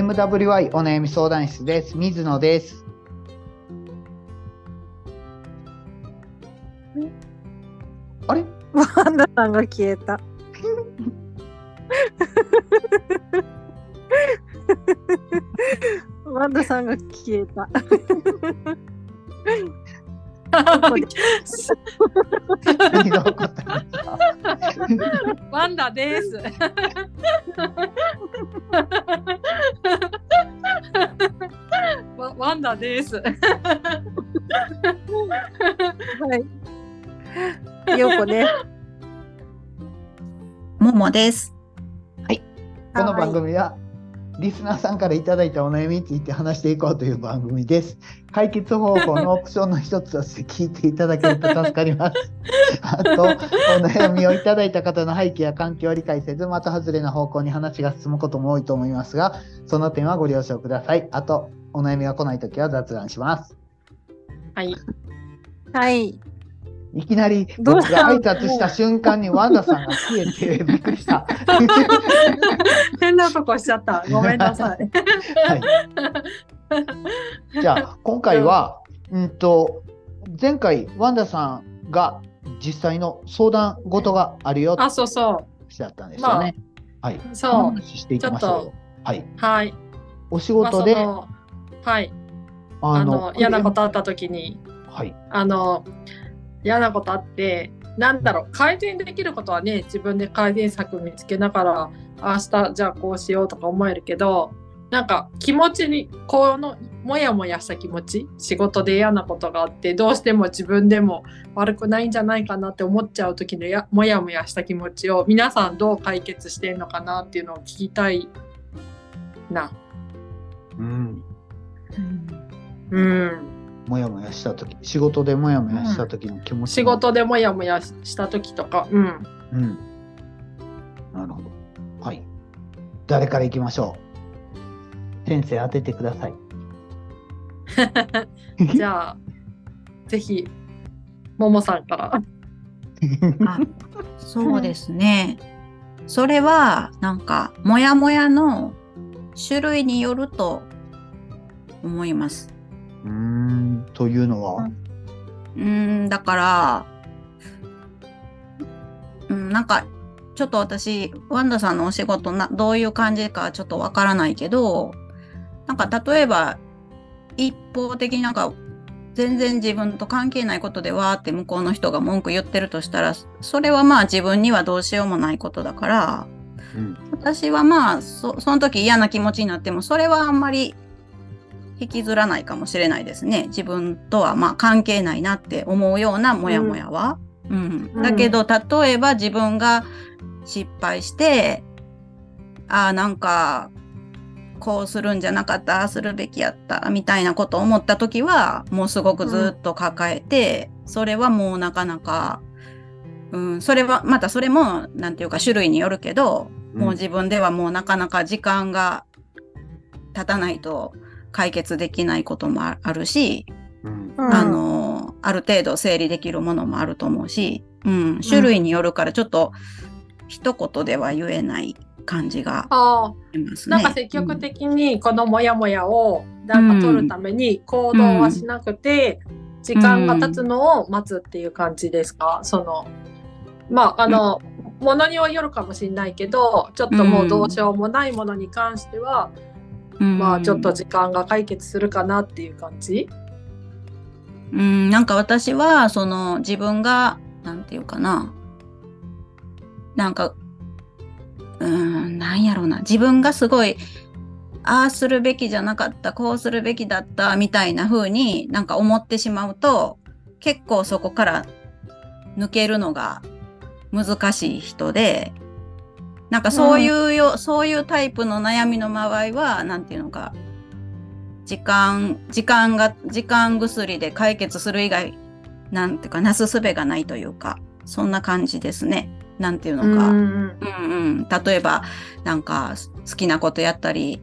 MWI お悩み相談室です。水野です。あれ？ワンダさんが消えた。ワンダさんが消えた。何が起こったんですかワンダです。ワワンダです。はい。ようこです。ももです。この番組はリスナーさんからいただいたお悩みについて話していこうという番組です。解決方法のオプションの一つとして聞いていただけると助かります。あと、お悩みをいただいた方の背景や環境を理解せず、的外れな方向に話が進むことも多いと思いますが、その点はご了承ください。あと、お悩みが来ないときは雑談します。はい。はい。いきなり僕が挨拶した瞬間にワンダさんが消えてびっくりした。変なとこしちゃった。ごめんなさい。はいじゃあ今回は、うんと前回ワンダさんが実際の相談事があるよってあ、そうそだったんですよね。はい。う。そう。話していきましょうよ。はい。はい。お仕事で、まあはい。ああの嫌なことあった時に、はい。あの嫌なことあって、なんだろう改善できることはね自分で改善策見つけながら明日じゃあこうしようとか思えるけどなんか気持ちにこのモヤモヤした気持ち仕事で嫌なことがあってどうしても自分でも悪くないんじゃないかなって思っちゃう時のやモヤモヤした気持ちを皆さんどう解決してんのかなっていうのを聞きたいな。うん。うん、もやもやした時、仕事でもやもやした時の気持ち。仕。事でモヤモヤした時とか、うん、うん。なるほど。はい。誰から行きましょう？先生当ててください。じゃあぜひももさんから。あそうですね。それは、なんか、もやもやの種類によると思います。うーん。というのは？うーん、だから、うん、なんか、ちょっと私、ワンダさんのお仕事な、どういう感じかちょっとわからないけど、なんか例えば、一方的になんか、全然自分と関係ないことでわーって向こうの人が文句言ってるとしたら、それはまあ自分にはどうしようもないことだから、うん。私はまあそその時嫌な気持ちになってもそれはあんまり引きずらないかもしれないですね。自分とはまあ関係ないなって思うようなモヤモヤは。うん。うん。だけど例えば自分が失敗してああなんかこうするんじゃなかったするべきやったみたいなことを思った時はもうすごくずっと抱えて、それはもうなかなか、うん、それはまたそれもなんていうか種類によるけど、もう自分ではもうなかなか時間が経たないと解決できないこともああるし、うん。うん。あのある程度整理できるものもあると思うし、うん、種類によるからちょっと一言では言えない感じがあしますね。なんか積極的にこのモヤモヤをなんか取るために行動はしなくて、時間が経つのを待つっていう感じですか、そのまああの、ものにはよるかもしれないけどちょっともうどうしようもないものに関しては、うん、まあちょっと時間が解決するかなっていう感じ？うん、なんか私は、その自分が、なんていうかな。なんか、うん、なんやろうな。自分がすごい、ああするべきじゃなかった、こうするべきだった、みたいな風になんか思ってしまうと、結構そこから抜けるのが難しい人で、なんかそういうよ、そういうタイプの悩みの場合は、なんていうのか、時間、時間が、時間薬で解決する以外、なんていうか、なすすべがないというか、そんな感じですね。なんていうのか。うん。うんうん、例えばなんか好きなことやったり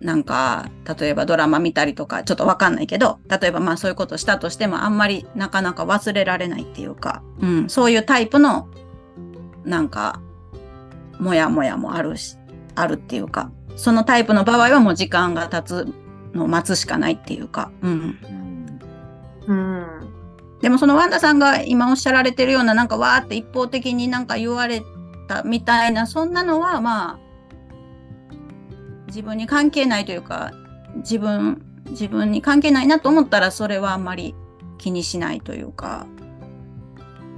なんか例えばドラマ見たりとかちょっとわかんないけど例えばまあそういうことしたとしてもあんまりなかなか忘れられないっていうか、うん、そういうタイプのなんかモヤモヤもあるしあるっていうか、そのタイプの場合はもう時間が経つのを待つしかないっていうか、うん。うんうん。でもそのワンダさんが今おっしゃられてるようななんかわーって一方的になんか言われたみたいなそんなのはまあ自分に関係ないというか自分自分に関係ないなと思ったらそれはあんまり気にしないというか、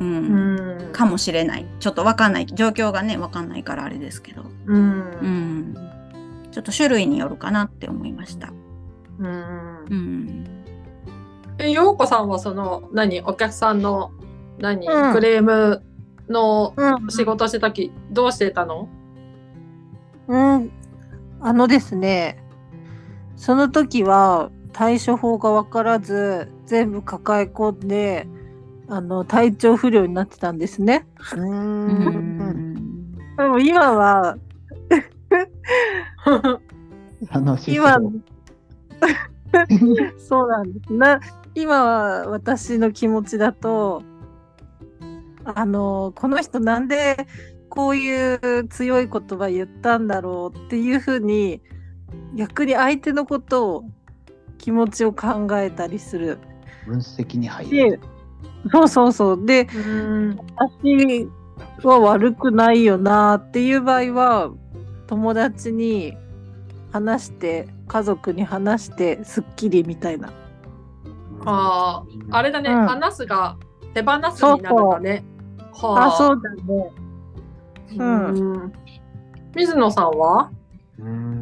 うん。うん。かもしれない。ちょっとわかんない。状況がねわかんないからあれですけど、うん。う。ん、ちょっと種類によるかなって思いました。うん。うん。え、ようこさんはその、何、お客さんの、何、うん。クレームのうん。仕事してた時、どうしてたの？うん。あのですね、その時は対処法が分からず、全部抱え込んで、あの、体調不良になってたんですね。ううんんでも今は、今。そうなんです。な、今は私の気持ちだと、あの、この人なんでこういう強い言葉言ったんだろうっていうふうに、逆に相手のことを、気持ちを考えたりする。分析に入る。で、そうそうそう。で、うん。私は悪くないよなっていう場合は、友達に話して、家族に話して、すっきりみたいな。ああ、あれだね、うん話すが手放すになるんだね。はあ、そうだね。うんうん水野さんは？うーん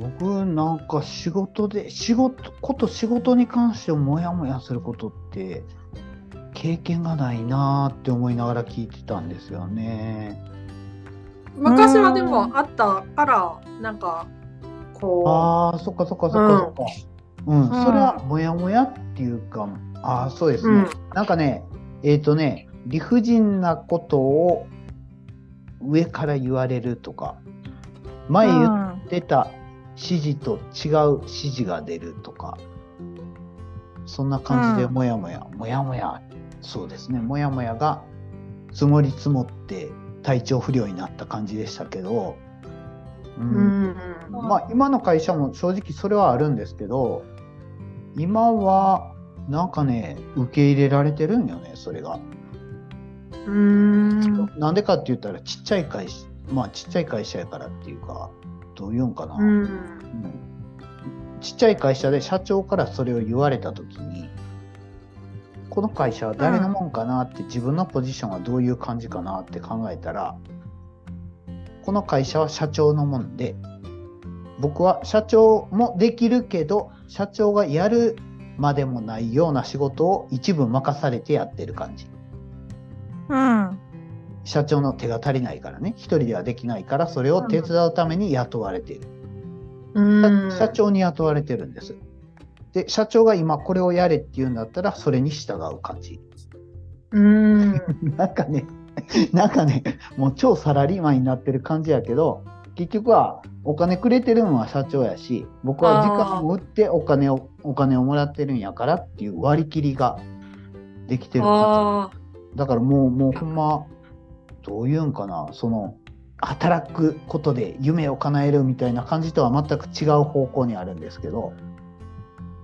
僕なんか仕事で仕事こと仕事に関してモヤモヤすることって経験がないなーって思いながら聞いてたんですよね。昔はでもあったから、なんか、こああそっかそっかそっかそっか。うん、うんそれはモヤモヤっていうかああそうですう、ね。うん。なんかねえっ、とね理不尽なことを上から言われるとか前言っうん出た指示と違う指示が出るとかそんな感じでうんもやもや、もやもやそうですねもやもやが積もり積もって体調不良になった感じでしたけど、ううんん。まあ今の会社も正直それはあるんですけど今はなんかね受け入れられてるんよねそれが。うん。なんでかって言ったらちっちゃい会社まあちっちゃい会社やからっていうかどういうんかな。うん。うんちっちゃい会社で社長からそれを言われた時にこの会社は誰のもんかなって自分のポジションはどういう感じかなって考えたらこの会社は社長のもんで僕は社長もできるけど社長がやるまでもないような仕事を一部任されてやってる感じうん。社長の手が足りないからね一人ではできないからそれを手伝うために雇われているうん。社長に雇われてるんです。で、社長が今これをやれって言うんだったら、それに従う感じ。うん。なんかね、なんかね、もう超サラリーマンになってる感じやけど、結局はお金くれてるのは社長やし、僕は時間を売ってお金を、お金をもらってるんやからっていう割り切りができてる。だからもう、もうほんま、どういうんかな、その、働くことで夢を叶えるみたいな感じとは全く違う方向にあるんですけど、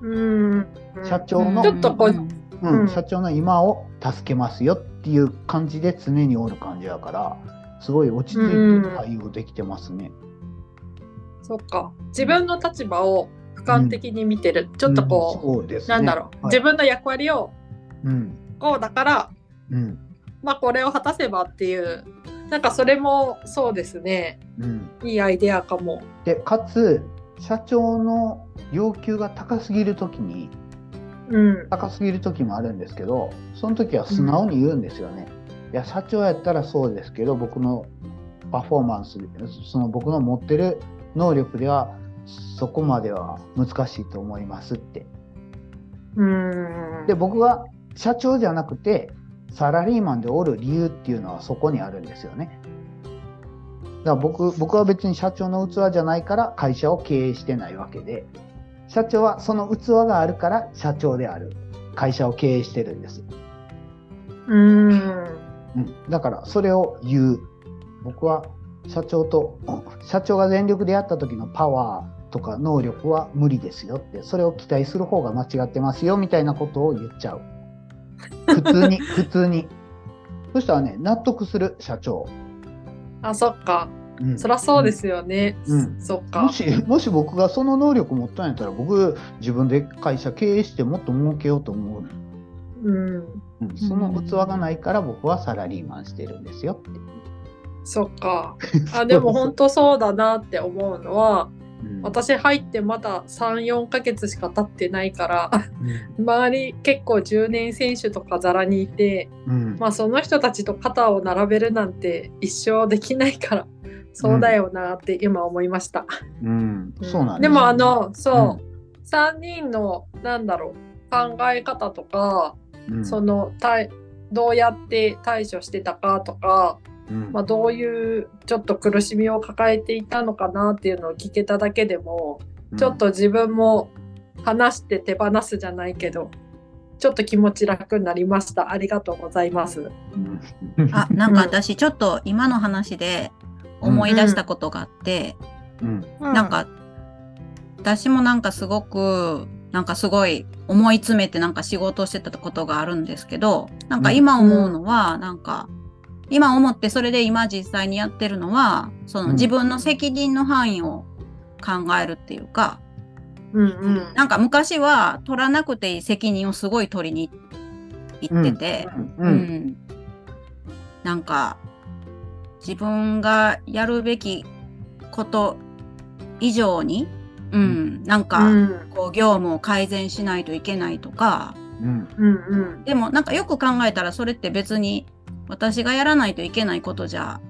うん。社長のちょっとこううんうん社長の今を助けますよっていう感じで常におる感じだからすごい落ち着いて対応できてますね。そっか。自分の立場を俯瞰的に見てる。ちょっとこううですう、ねなんだろう。はい自分の役割をうんこうだから、うんまあこれを果たせばっていう、なんかそれもそうですね。うん、いいアイデアかも。でかつ社長の要求が高すぎる時にうん。高すぎる時もあるんですけどその時は素直に言うんですよね。いや社長やったらそうですけど僕のパフォーマンスその僕の持ってる能力ではそこまでは難しいと思いますって。うん。で僕が社長じゃなくてサラリーマンでおる理由っていうのはそこにあるんですよね。だから僕僕は別に社長の器じゃないから会社を経営してないわけで社長はその器があるから社長である会社を経営してるんです。うん。うん、だからそれを言う僕は社長と 社長が全力でやった時のパワーとか能力は無理ですよってそれを期待する方が間違ってますよみたいなことを言っちゃう普通に 普通にそしたらね納得する社長、あ、そっか。うんそりゃそうですよね。うんそっかも。しもし僕がその能力持ったんやったら僕自分で会社経営してもっと儲けようと思う、うん。うん、その器がないから僕はサラリーマンしてるんですよって、そっか。あ、でも本当そうだなって思うのは、うん私入ってまだ3、4ヶ月しか経ってないから、うん。周り結構10年選手とかざらにいて、うん。まあその人たちと肩を並べるなんて一生できないから、そうだよなって今思いました。うん、そうでもあの、そう、3人の、なんだろう、考え方とか、うん。その、対どうやって対処してたかとか、うん。まあ、どういうちょっと苦しみを抱えていたのかなっていうのを聞けただけでも、ちょっと自分も話して手放すじゃないけど、ちょっと気持ち楽になりました。ありがとうございます。うん。あ、なんか私ちょっと今の話で思い出したことがあって、うん。なんか私もなんかすごくなんかすごい思い詰めてなんか仕事をしてたことがあるんですけどなんか今思うのはなんか今思ってそれで今実際にやってるのはそのうん。自分の責任の範囲を考えるっていうかうんうん。なんか昔は取らなくていい責任をすごい取りに行ってて、ううん。んなんか自分がやるべきこと以上に、うん、なんうかん。こう業務を改善しないといけないとかうん。うんうん。でもなんかよく考えたらそれって別に私がやらないといけないことじゃ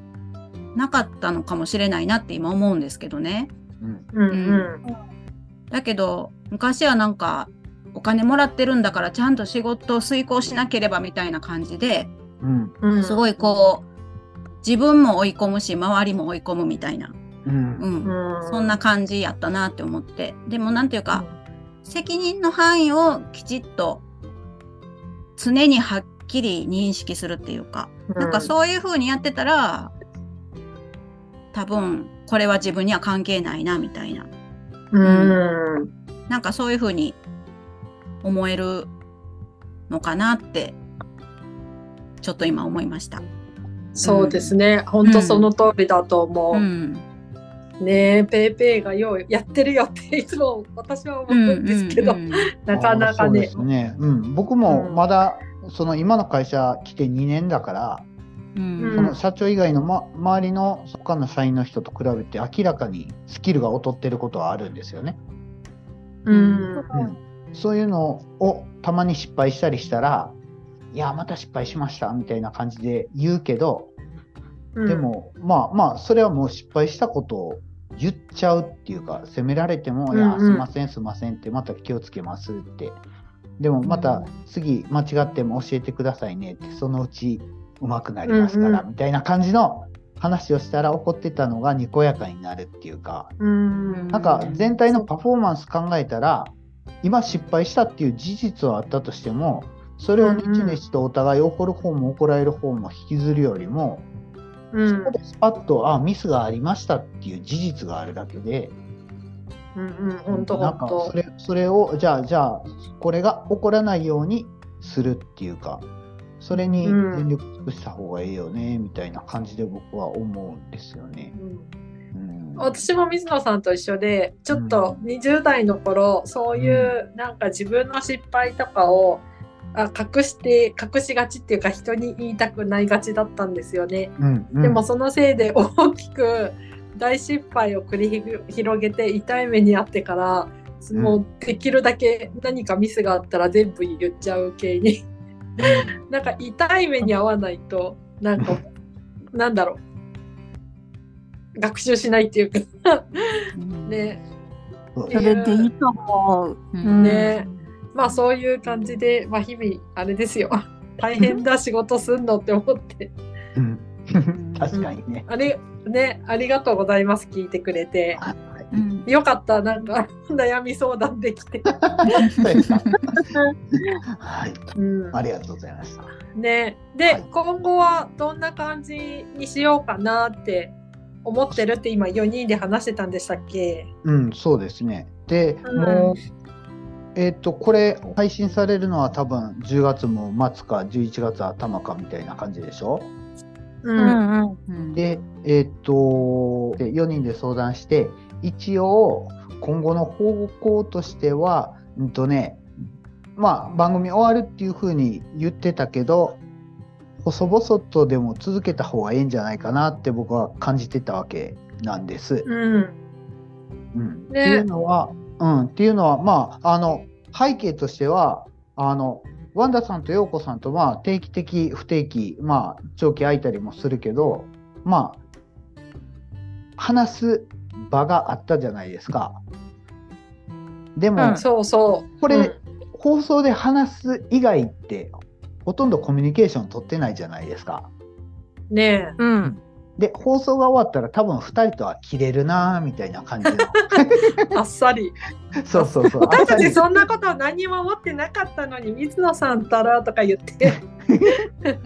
なかったのかもしれないなって今思うんですけどね。うんうんうん。だけど昔はなんかお金もらってるんだからちゃんと仕事を遂行しなければみたいな感じでうんうん。すごいこう自分も追い込むし周りも追い込むみたいな、うんうんうん。そんな感じやったなって思ってでもなんていうか、責任の範囲をきちっと常にはっきり認識するっていうか、なんかそういう風にやってたら多分これは自分には関係ないなみたいなうん。うん。なんかそういう風に思えるのかなってちょっと今思いました。そうですね。本当その通りだと思う。うんねえ、ペイペイがようやってるよっていつも私は思うんですけど、うんうん なかなかねあそうで。すね、うん、僕もまだその今の会社来て2年だから、うんうんその社長以外の、ま、周りの他の社員の人と比べて明らかにスキルが劣ってることはあるんですよね。うん。うん、そういうのをたまに失敗したりしたら、いや、また失敗しましたみたいな感じで言うけど、うんで、も、まあまあ、それはもう失敗したことを言っちゃうっていうか、責められても、いや、すいません、すいませんって、また気をつけますって。でも、また次間違っても教えてくださいねって、そのうち上手くなりますから、みたいな感じの話をしたら怒ってたのがにこやかになるっていうか、うん。なんか全体のパフォーマンス考えたら、今失敗したっていう事実はあったとしても、それをネチネチとお互い怒る方も怒られる方も引きずるよりも、うん。そこでスパッと、あ、ミスがありましたっていう事実があるだけで、うんうん、本当なんか本それそれを、じゃあ、じゃあ、これが起こらないようにするっていうか、それにうん全力尽くした方がいいよね、みたいな感じで僕は思うんですよね。当。うんうん私も水野さんと一緒でちょっと20代の頃そういうなんか自分の失敗とかをあ隠して隠しがちっていうか人に言いたくないがちだったんですよね。うんうんでもそのせいで大きく大失敗を繰り広げて痛い目にあってからもうできるだけ何かミスがあったら全部言っちゃう系に。なんか痛い目に遭わないとなんかなんだろう。学習しないっていうか。ね。それでいいと思う。うん。ね。まあそういう感じで、まあ、日々あれですよ。大変だ仕事すんのって思って。うん。確かにね。あれねありがとうございます聞いてくれて。はい。うんよかったなんか悩み相談できて、はい、うん。ありがとうございました。ね。で、はい。今後はどんな感じにしようかなって思ってるって今4人で話してたんでしたっけ？うん、そうですね。で、うん。もう、えっ、と、これ、配信されるのは多分10月も末か11月頭かみたいな感じでしょ？う。うんんうん。うんで、えっ、と、で4人で相談して、一応、今後の方向としては、うんとね、まあ、番組終わるっていうふうに言ってたけど、細々とでも続けた方がいいんじゃないかなって僕は感じてたわけなんです。うん。うんねっていうのは、うん、っていうのは、まあ、あの、背景としては、あの、ワンダさんとヨーコさんと、まあ、定期的、不定期、まあ、長期空いたりもするけど、まあ、話す場があったじゃないですか。でも、うんそうそう。これうん放送で話す以外って、ほとんどコミュニケーション取ってないじゃないですか。ねうん。で、放送が終わったら多分2人とは切れるなーみたいな感じの。え、あっさり。そうそうそう。私たちそんなこと何も思ってなかったのに、水野さんたらとか言って。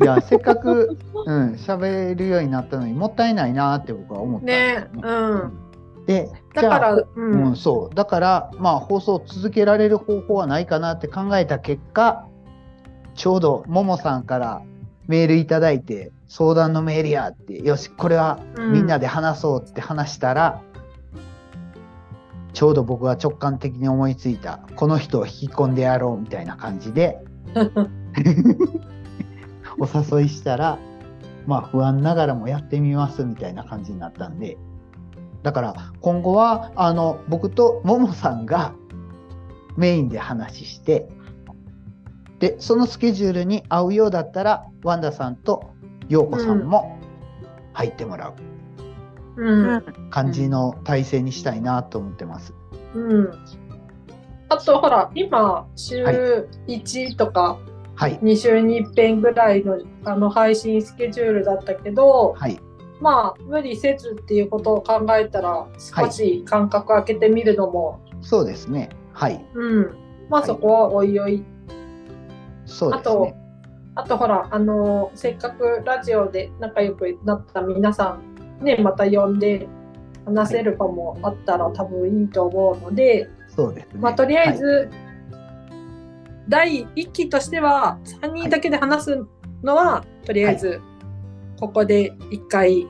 いや、せっかく、うん、喋るようになったのにもったいないなって僕は思ったね。うん。で、だから、ううん、ん。そう。だから、まあ、放送を続けられる方法はないかなって考えた結果、ちょうどももさんからメールいただいて、相談のメールやって、よし、これはうん。みんなで話そうって話したら、ちょうど僕が直感的に思いついた、この人を引き込んでやろうみたいな感じで、お誘いしたら、まあ不安ながらもやってみますみたいな感じになったんで、だから今後は、あの、僕とももさんがメインで話して、で、そのスケジュールに合うようだったら、ワンダさんとヨーコさんも入ってもらううん。感じの体制にしたいなと思ってます。うん。あと、ほら、今、週1とかはい。2週に1遍ぐらいのあの配信スケジュールだったけど、はい。まあ、無理せずっていうことを考えたら、少し間隔空けてみるのも、そうですね。はい。うん。まあ、はいそこはおいおい。そうですね。、あとほら、あのせっかくラジオで仲良くなった皆さん、ね、また呼んで話せる場もあったら多分いいと思うので、そうですね。まあ、とりあえはいず、第1期としては3人だけで話すのは、とりあえずここで1回、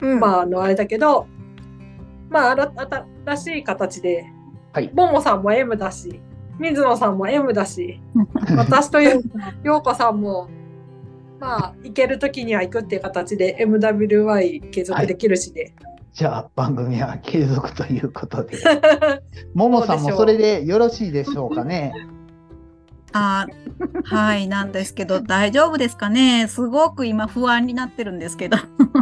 うん。まああのあれだけどまああら新しい形ではい。ももさんも M だし水野さんも M だし私とようこさんもまあ行ける時には行くっていう形で MWY 継続できるしで、じゃあ番組は継続ということで。ももさんもそれでよろしいでしょうかね。あーはいなんですけど大丈夫ですかね？すごく今不安になってるんですけど、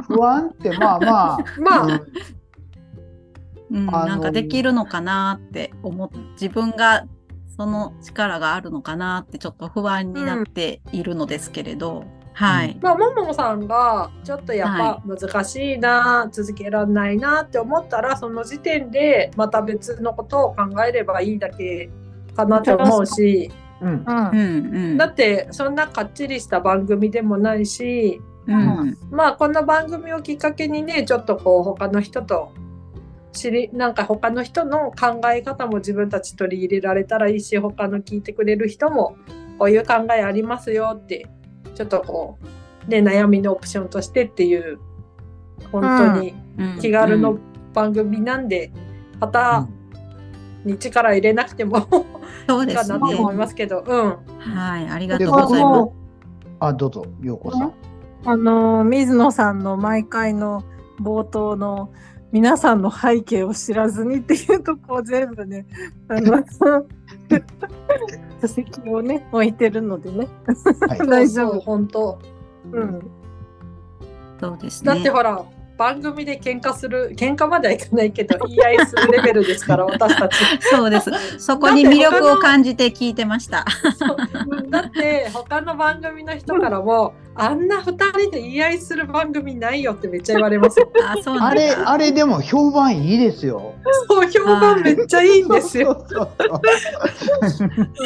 不安ってまあまあ、まあ、うんなんかできるのかなって思っ自分がその力があるのかなってちょっと不安になっているのですけれど、はい、まあ、ももさんがちょっとやっはぱ難しいな、続けられないなって思ったらその時点でまた別のことを考えればいいだけかなと思うし。うん、うんうん。うんだってそんなかっちりした番組でもないし。うん。まあこの番組をきっかけにねちょっとこう他の人と知りなんか他の人の考え方も自分たち取り入れられたらいいし他の聞いてくれる人もこういう考えありますよってちょっとこうね悩みのオプションとしてっていう本当にうん。気軽の番組なんで、またに力入れなくてもそういいですね。かなと思いますけど、うん。はいありがでとうございます。もあ、どうぞ、ようこさん。あの水野さんの毎回の冒頭の皆さんの背景を知らずにっていうとこを全部ねあの 書籍をね置いてるのでね、はい。大丈夫。本当。うん、そうですね。だってほら、番組で喧嘩する喧嘩まではいかないけど言い合いするレベルですから 私たち。そうです そこに魅力を感じて聞いてましたそうだって他の番組の人からもあんな2人で言い合いする番組ないよってめっちゃ言われます。あそうなんだあれ、あれでも評判いいですよ。そう評判めっちゃいいんですよ。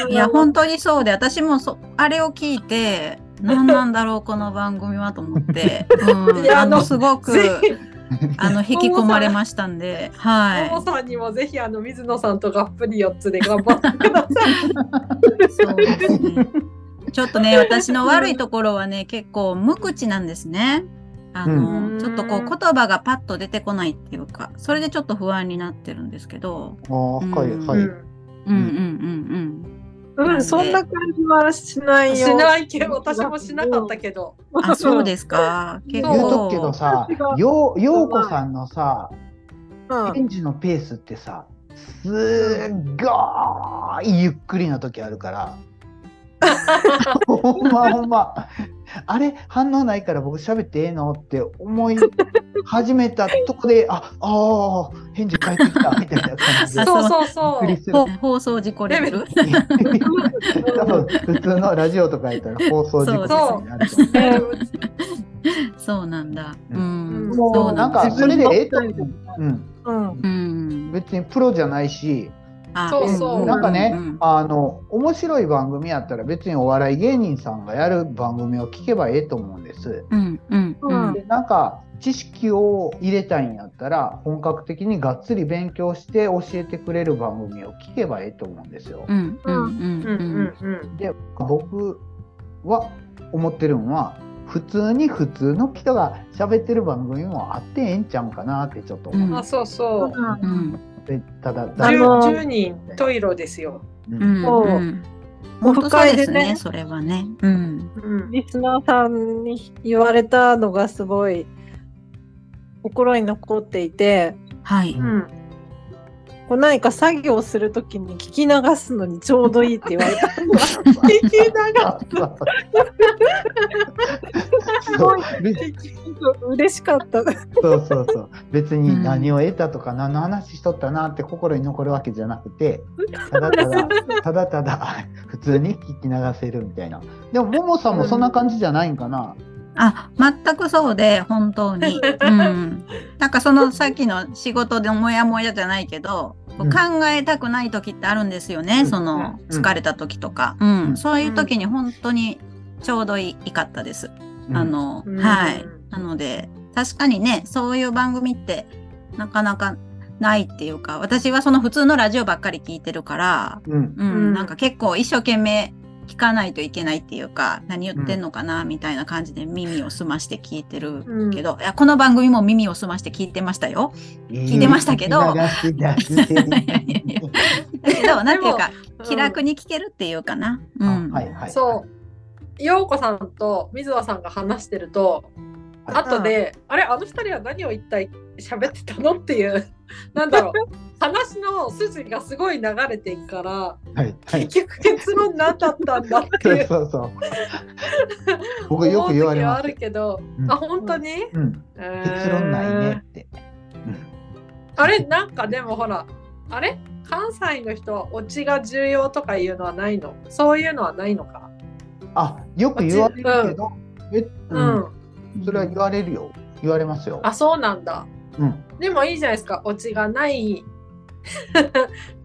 いや本当にそうで私もそあれを聞いて何なんだろうこの番組はと思って、うん、あのすごくあの引き込まれましたんで、はい。ももさんにもぜひあの水野さんとがっぷり4つで頑張ってください。ちょっとね、私の悪いところはね、結構無口なんですね。あの、うんちょっとこう言葉がパッと出てこないっていうか、それでちょっと不安になってるんですけど。ああ、はい、はい。うんうんうんうん、そんな感じはしないよ。しないけど私もしなかったけど。うん。あ、そうですか。言うとくけどさ、よう、ようこさんのさ、うん。返事のペースってさ、すっごいゆっくりな時あるから。ほんまほんま。あれ反応ないから僕喋ってええのって思い始めたとこで、あ、ああ、返事返ってきたみたいな感じで。あ そうそうそう。放送事故レベル。多分普通のラジオとかやったら放送事故とかになると思うそうなんだ。ううんん。もうそうなんか。それでええと思う。うん。うん。うん。別にプロじゃないし、あそうそう。なんかね、うんあの面白い番組やったら別にお笑い芸人さんがやる番組を聞けばええと思うんです。うんうん。うん。でなんか知識を入れたいんやったら本格的にがっつり勉強して教えてくれる番組を聞けばええと思うんですよ。うんうんうんうん。うんうん。で僕は思ってるのは普通に普通の人が喋ってる番組もあってええんちゃうんかなってちょっと思う。ん。あそうそう。うんって、ただあ十の10人トイロですよ。うんうんそううんオフ会ですでね、ね、それはね。うん。うん。リスナーさんに言われたのがすごい心に残っていて、はい。うん。こう何か作業するときに聞き流すのにちょうどいいって言われた。聞きながそう嬉しかった。そうそうそう別に何を得たとか何の話しとったなって心に残るわけじゃなくてただただ ただただ普通に聞き流せるみたいなでもももさんもそんな感じじゃないんかな、あ、全くそうで、本当に。うん。なんかそのさっきの仕事でモヤモヤじゃないけど、こううん考えたくない時ってあるんですよね。うんそのうん疲れた時とか。うん。うんそういう時に本当にちょうどいいかったです。うんあの、うんはい。なので、確かにね、そういう番組ってなかなかないっていうか、私はその普通のラジオばっかり聞いてるから、うんなんか結構一生懸命聞かないといけないっていうか、何言ってんのかな、みたいな感じで耳を澄まして聞いてるけど、いやこの番組も耳を澄まして聞いてましたよ。聞いてましたけどけど、なんていうか、うん気楽に聞けるっていうかな。うん。はいはいそう。陽子さんと水野さんが話してると、後で、あれ、あの二人は何を一体喋ってたのっていう、なんだろう、話の筋がすごい流れていくから、はいはい。結局結論何だったんだっていう。そうそう僕よく言われますあるけど、うん。あ、本当に、うん。結論ないねって、あれ？なんかでもほらあれ？関西の人はオチが重要とかいうのはないの？そういうのはないのか？あよく言われるけど、えう、うん。ん。それは言われるよ。言われますよ。あそうなんだうん。でもいいじゃないですか。オチがない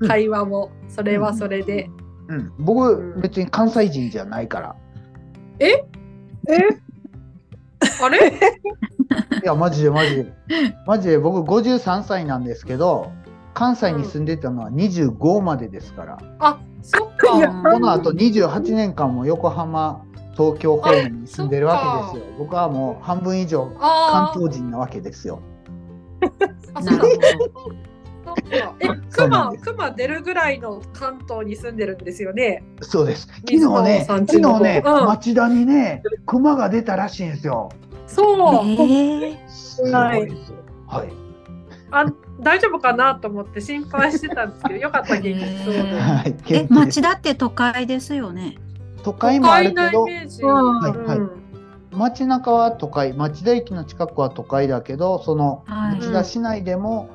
会話も。それはそれで、うん、僕、うん。別に関西人じゃないから。え？え？あれ？いやマジでマジで。マジで僕53歳なんですけど関西に住んでたのは25までですから、あそっか。この後28年間も横浜東京方面に住んでるわけですよ。僕はもう半分以上関東人なわけですよ なるほど。えそうクマなんです。クマ出るぐらいの関東に住んでるんですよね？そうです。昨日ねさんちの昨日ね、うん。町田にね熊が出たらしいんですよ。そう、えー。すごいですよ。はい。あ大丈夫かなと思って心配してたんですけどよかった元気。そうで。え、町田って都会ですよね。都会もあるけど都会なイメージ。うん。はいはい街中は都会町田駅の近くは都会だけどそのはい。町田市内でも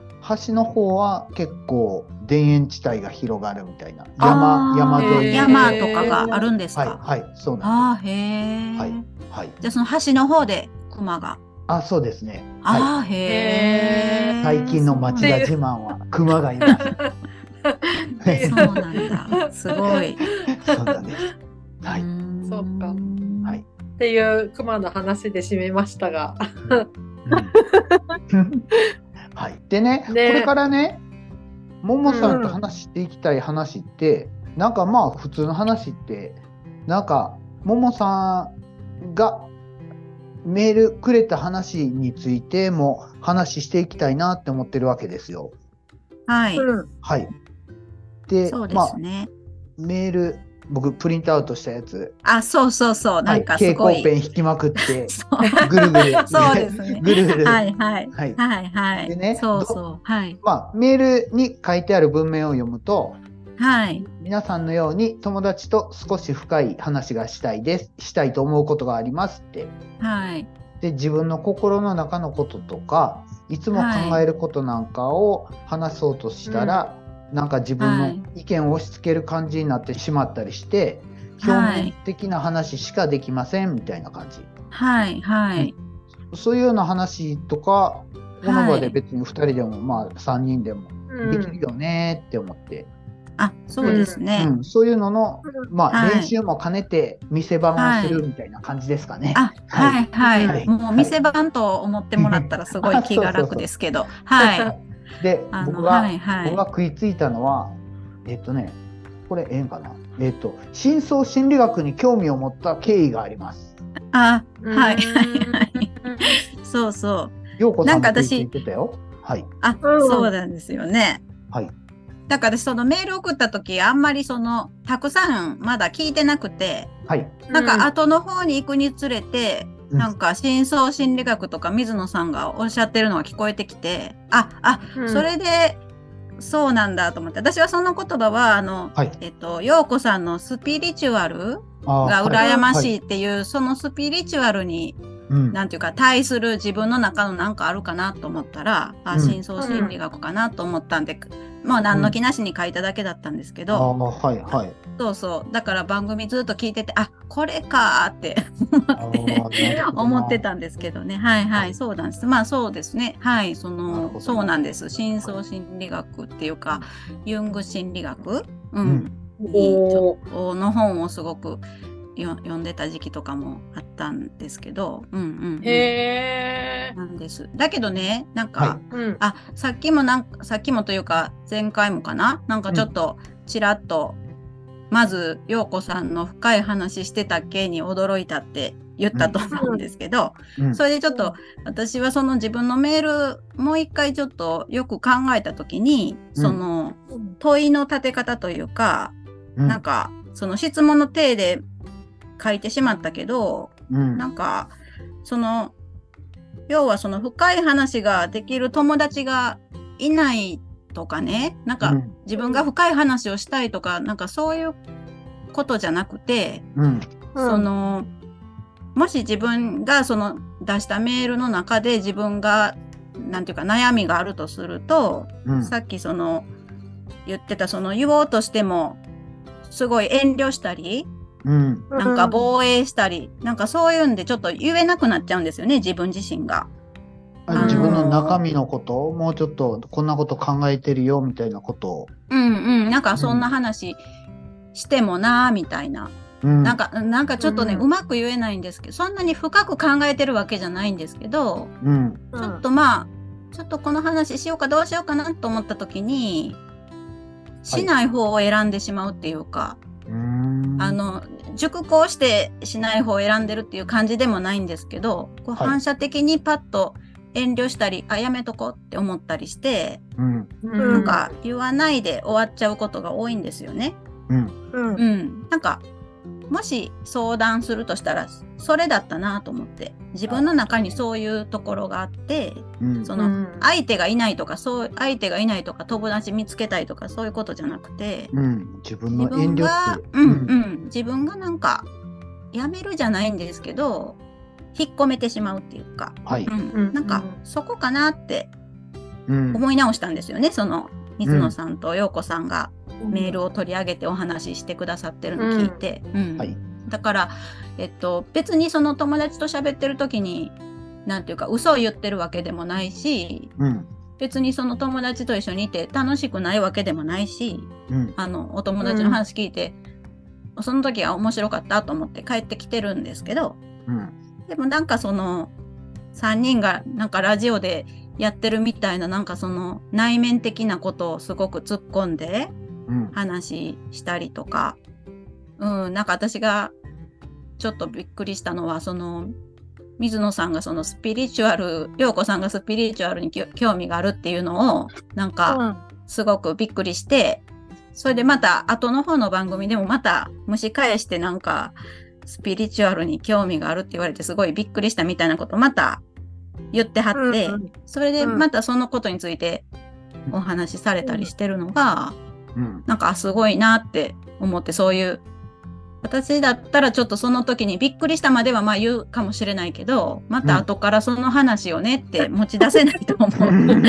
橋の方は結構田園地帯が広がるみたいな。山山沿いに山とかがあるんですはいか。はいそうなんでああ、へえ。すはいはい。じゃあその橋の方で熊が。あそうですね。はああ、へえ。い最近の町田自慢は熊がいます。そうなんだ。すごい。そうなんです。はい。うそっか。はいっていう熊の話で締めましたが。うんはい、でねねこれからねももさんと話していきたい話って、なんかまあ普通の話ってなんかももさんがメールくれた話についても話していきたいなって思ってるわけですよ。はい。うんはい。で、そうでまあすね。メール僕プリントアウトしたやつ、あ、そうそうそう。なんか蛍。光ペン引きまくってぐるぐるそうですねぐるぐる、はいはい。はいはいはい。でねそうそう。はい。まあメールに書いてある文面を読むとはい。皆さんのように友達と少し深い話がしたいですしたいと思うことがありますってはい。で自分の心の中のこととかいつも考えることなんかを話そうとしたら、なんか自分のはい意見を押し付ける感じになってしまったりして、はい表面的な話しかできませんみたいな感じはい。はい。そういうような話とかこの場で別に2人でも、まあ3人でもうんできるよねって思って、あ、そうですね。うん、そういうのの、まあ、はい練習も兼ねて店番をするみたいな感じですかね。あ、はいはい。はいもう店番と思ってもらったらすごい気が楽ですけど。はい。で僕が、はいはい僕が食いついたのはえっとねこれええんかな？えっと深層心理学に興味を持った経緯があります。あ、うんはいはいはい。そうそう。陽子さんもなんか私食いついてたよ。はいあ、うんそうなんですよね。はい。だから私そのメール送った時あんまりそのたくさんまだ聞いてなくてはい。なんか後の方に行くにつれて、うんなんか深層心理学とか水野さんがおっしゃってるのが聞こえてきてああうん。それでそうなんだと思って私はその言葉はあの、はい。えっと陽子さんのスピリチュアルあが羨ましい。っていう、そのスピリチュアルにうん。なんていうか対する自分の中のなんかあるかなと思ったら、あうん。深層心理学かなと思ったんで、まあ何の気なしに書いただけだったんですけあど、ーはいはい。そうそう。だから番組ずっと聞いててあこれかーってあーなるほど。な 思ってたんですけどね。はいはい、そうなんです。まあそうですね。はいそのそうなんです。深層心理学っていうかユング心理学、うん。の本をすごくよ読んでた時期とかもあったんですけど、うんうんうん、へえ。なんです。だけどね、なんか、はうん。あさっきもなんかさっきもというか前回もかな？なんかちょっとちらっと、まず陽子さんの深い話してたっけに驚いたって言ったと思うんですけど、うん。それでちょっと私はその自分のメールもう一回ちょっとよく考えた時に、うん。その問いの立て方というか、うん。なんかその質問の体で書いてしまったけど、うん。なんかその要はその深い話ができる友達がいないとかねなんかうん。自分が深い話をしたいとかなんかそういうことじゃなくて、うん。そのもし自分がその出したメールの中で自分がなんていうか悩みがあるとすると、うん。さっきその言ってたその言おうとしてもすごい遠慮したりうん。なんか防衛したり、なんかそういうんでちょっと言えなくなっちゃうんですよね、自分自身が。あ自分の中身のことをもうちょっとこんなこと考えてるよみたいなことを、うんうん、なんかそんな話してもなーみたいな。うん、なんか、なんかちょっとね、ううんまく言えないんですけど、そんなに深く考えてるわけじゃないんですけど、うん。ちょっとまあ、ちょっとこの話しようかどうしようかなと思った時に、しない方を選んでしまうっていうか、あの熟考してしない方を選んでるっていう感じでもないんですけどこうはい。反射的にパッと遠慮したり、あやめとこうって思ったりして、うん。うん。なんか言わないで終わっちゃうことが多いんですよね。うん。うん。うん、なんかもし相談するとしたらそれだったなと思って自分の中にそういうところがあってうん。そのうん。相手がいないとかそう相手がいないとか友達見つけたいとかそういうことじゃなくてうん。自分自の遠慮分がうん。うん、自分がなんかやめるじゃないんですけど引っ込めてしまうっていうか、はい、うん。うん。なんかそこかなってうん。思い直したんですよねその水野さんと陽子さんがメールを。を取り上げてお話ししてくださってるの聞いて、うんはいだから、えっと、別にその友達と喋ってる時になんていうか嘘を言ってるわけでもないしうん別にその友達と一緒にいて楽しくないわけでもないしうんあのお友達の話聞いて、その時は面白かったと思って帰ってきてるんですけどうん。でもなんかその3人がなんかラジオでやってるみたいななんかその内面的なことをすごく突っ込んでうん。話したりとか、うん、なんか私がちょっとびっくりしたのはその水野さんがそのスピリチュアル陽子さんがスピリチュアルに興味があるっていうのをなんかすごくびっくりして、それでまた後の方の番組でもまた蒸し返してなんかスピリチュアルに興味があるって言われてすごいびっくりしたみたいなことまた言ってはって、うんうん。それでまたそのことについてお話しされたりしてるのが、うん。なんかあすごいなって思ってそういう私だったらちょっとその時にびっくりしたまではまあ言うかもしれないけどまた後からその話をねって持ち出せないと思う。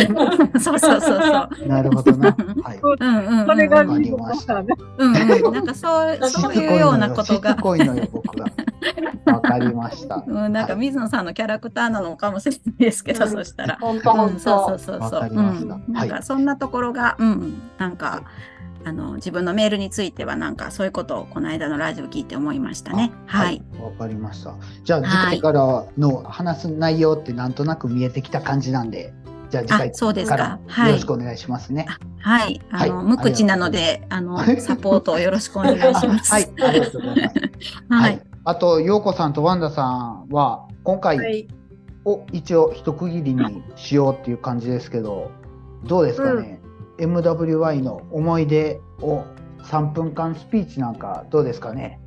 そうそうそうそう。なるほどな。はい。うんうんうんそれがわかり水ました野さんね。うんうん、なんかそう そういうようなことがしつ、こいのよ、僕が。わかりました。うん、なんか水野さんのキャラクターなのかもしれないですけど、うんそしたら。本当本うん、そう当。そうそうそう。わかりましたうん、なんはかそんなところが、うん、なんか。あの自分のメールについてはなんかそういうことをこの間のラジオ聞いて思いましたね。はい。。わかりました。じゃあ、はい次回からの話す内容ってなんとなく見えてきた感じなんで、じゃあ次回あそうですかよろしくお願いしますね。はい。あの、はい無口なので、あの、サポートをよろしくお願いします。はい、ありがとうございます。は はいい。。あと、陽子さんとワンダさんは、今回はい。を一応一区切りにしようっていう感じですけど、どうですかね、MWY の思い出を3分間スピーチなんかどうですかね？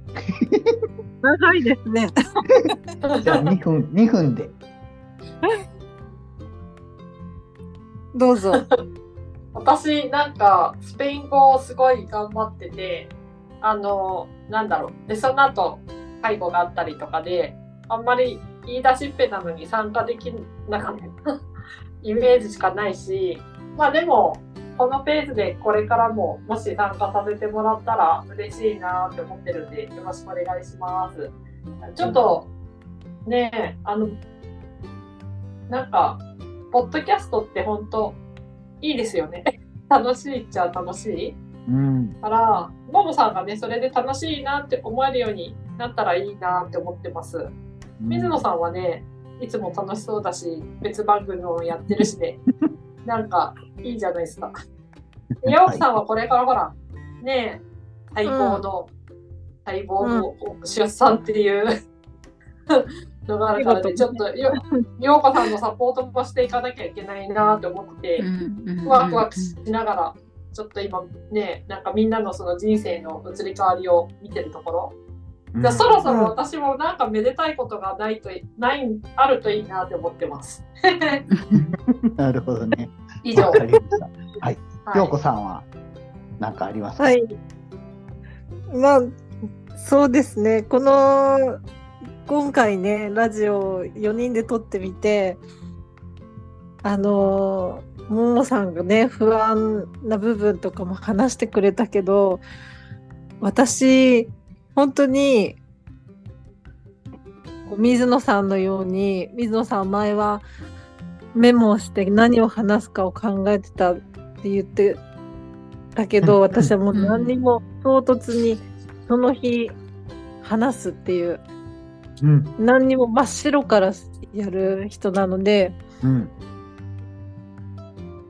長いですね。じゃあ2分、2分で。どうぞ。私なんかスペイン語をすごい頑張っててあのなんだろうでその後介護があったりとかであんまり言い出しっぺなのに参加できなかった イメージしかないしまあでもこのペースでこれからももし参加させてもらったら嬉しいなって思ってるんでよろしくお願いします。ちょっとねえあのなんかポッドキャストって本当いいですよね。楽しいっちゃ楽しいうん。から、ももさんがね、それで楽しいなって思えるようになったらいいなって思ってます。水野さんはね、いつも楽しそうだし、別番組もやってるしで、なんかいいじゃないですか。でヨークさんはこれからほら、ねえ、待望の、待望の出産っていうのがあるからね、ちょっとよ、ヨーコさんのサポートもしていかなきゃいけないなって思ってて、ワクワクしながら、ちょっと今ね、なんかみんなのその人生の移り変わりを見てるところ。うんじゃあそろそろ私もなんかめでたいことがないとい、ない、あるといいなって思ってます。なるほどね。以上。はい陽子さんは何かありますか？はい。まあ、そうですね。この、今回ね、ラジオ4人で撮ってみて、あの、ももさんがね、不安な部分とかも話してくれたけど、私、本当に、水野さんのように、水野さん前はメモをして何を話すかを考えてたって言ってだけど、私はもう何にも唐突にその日話すっていう、うん。何にも真っ白からやる人なので、うん。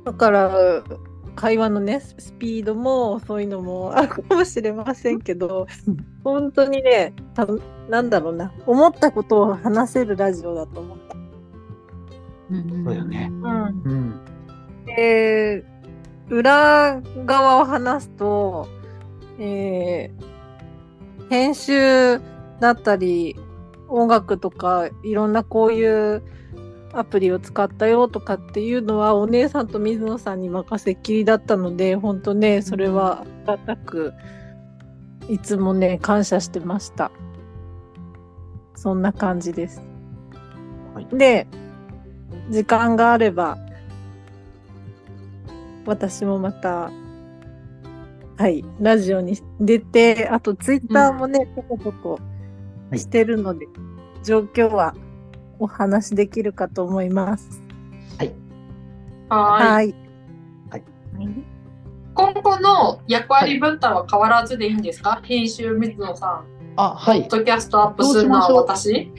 だから会話のね、スピードもそういうのもあるかもしれませんけど、本当にね、たなんだろうな、思ったことを話せるラジオだと思った。そうよねうんうん。で、裏側を話すと、えー編集だったり、音楽とか、いろんなこういうアプリを使ったよとかっていうのは、お姉さんと水野さんに任せっきりだったので、本当ね、それはあたく、いつもね、感謝してました。そんな感じです。はいで、時間があれば、私もまた、はい、ラジオに出て、あとツイッターもね、ちょこちょこしてるので、状況はお話しできるかと思います。はーい。はい。今後の役割分担は変わらずでいいんですか、編集水野さん。あ、はいポッ。ドキャストアップするのは私？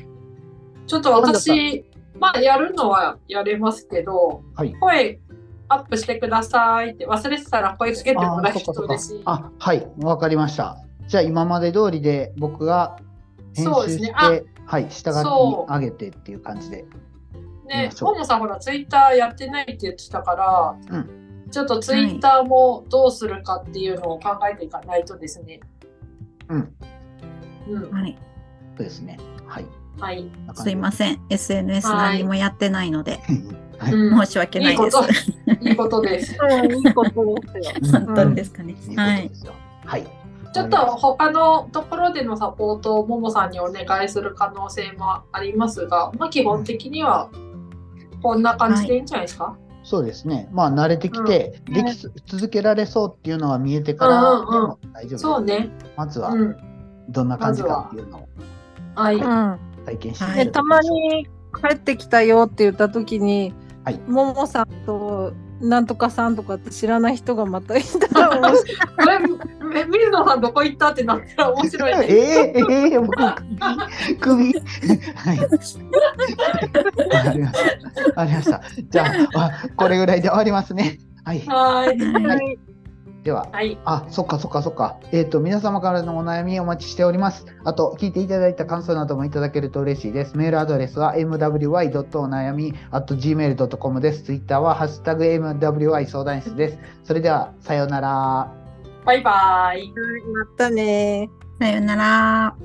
ちょっと私、まあやるのはやれますけど、はい。声アップしてくださいって忘れてたら声つけてもらえると嬉しい。あ、はい、わかりました。じゃあ今まで通りで僕が編そうですねはい、下書き上げてっていう感じで。ね、そうももさんほらツイッターやってないって言ってたから、うちょっとツイッターもどうするかっていうのを考えていかないとですね。うん、うん。はい。そうですね。はい。はい。すいません。SNS はい何もやってないので、はい。うん申し訳ないです。いいこといいことです。うん、いいことですよ。本当にですかね。いいことはいで。すよ。はい。ちょっと他のところでのサポートをももさんにお願いする可能性もありますが、まあ基本的にはこんな感じでいいんじゃないですか？そうですね。まあ慣れてきて、できす続けられそうっていうのが見えてからでうんうんうんも大丈夫です。そうね。まずはうん。どんな感じかっていうのをはい。うん。体験してはいでたまに帰ってきたよって言った時に、はいももさんとなんとかさんとかって知らない人がまたいたら面白い。これ、め水野さんどこ行ったってなったら面白いね。ええええ僕首首はいありましたありましたじゃああこれぐらいで終わりますねはいはい。はいでは。はい。あそっかそっかそっか。えっ、と皆様からのお悩みお待ちしております。あと聞いていただいた感想などもいただけると嬉しいです。メールアドレスは mwy.onayami.gmail.com です。ツイッターはハッシュタグ mwy 相談室です。それではさようなら。バイバイ。またねさよなら。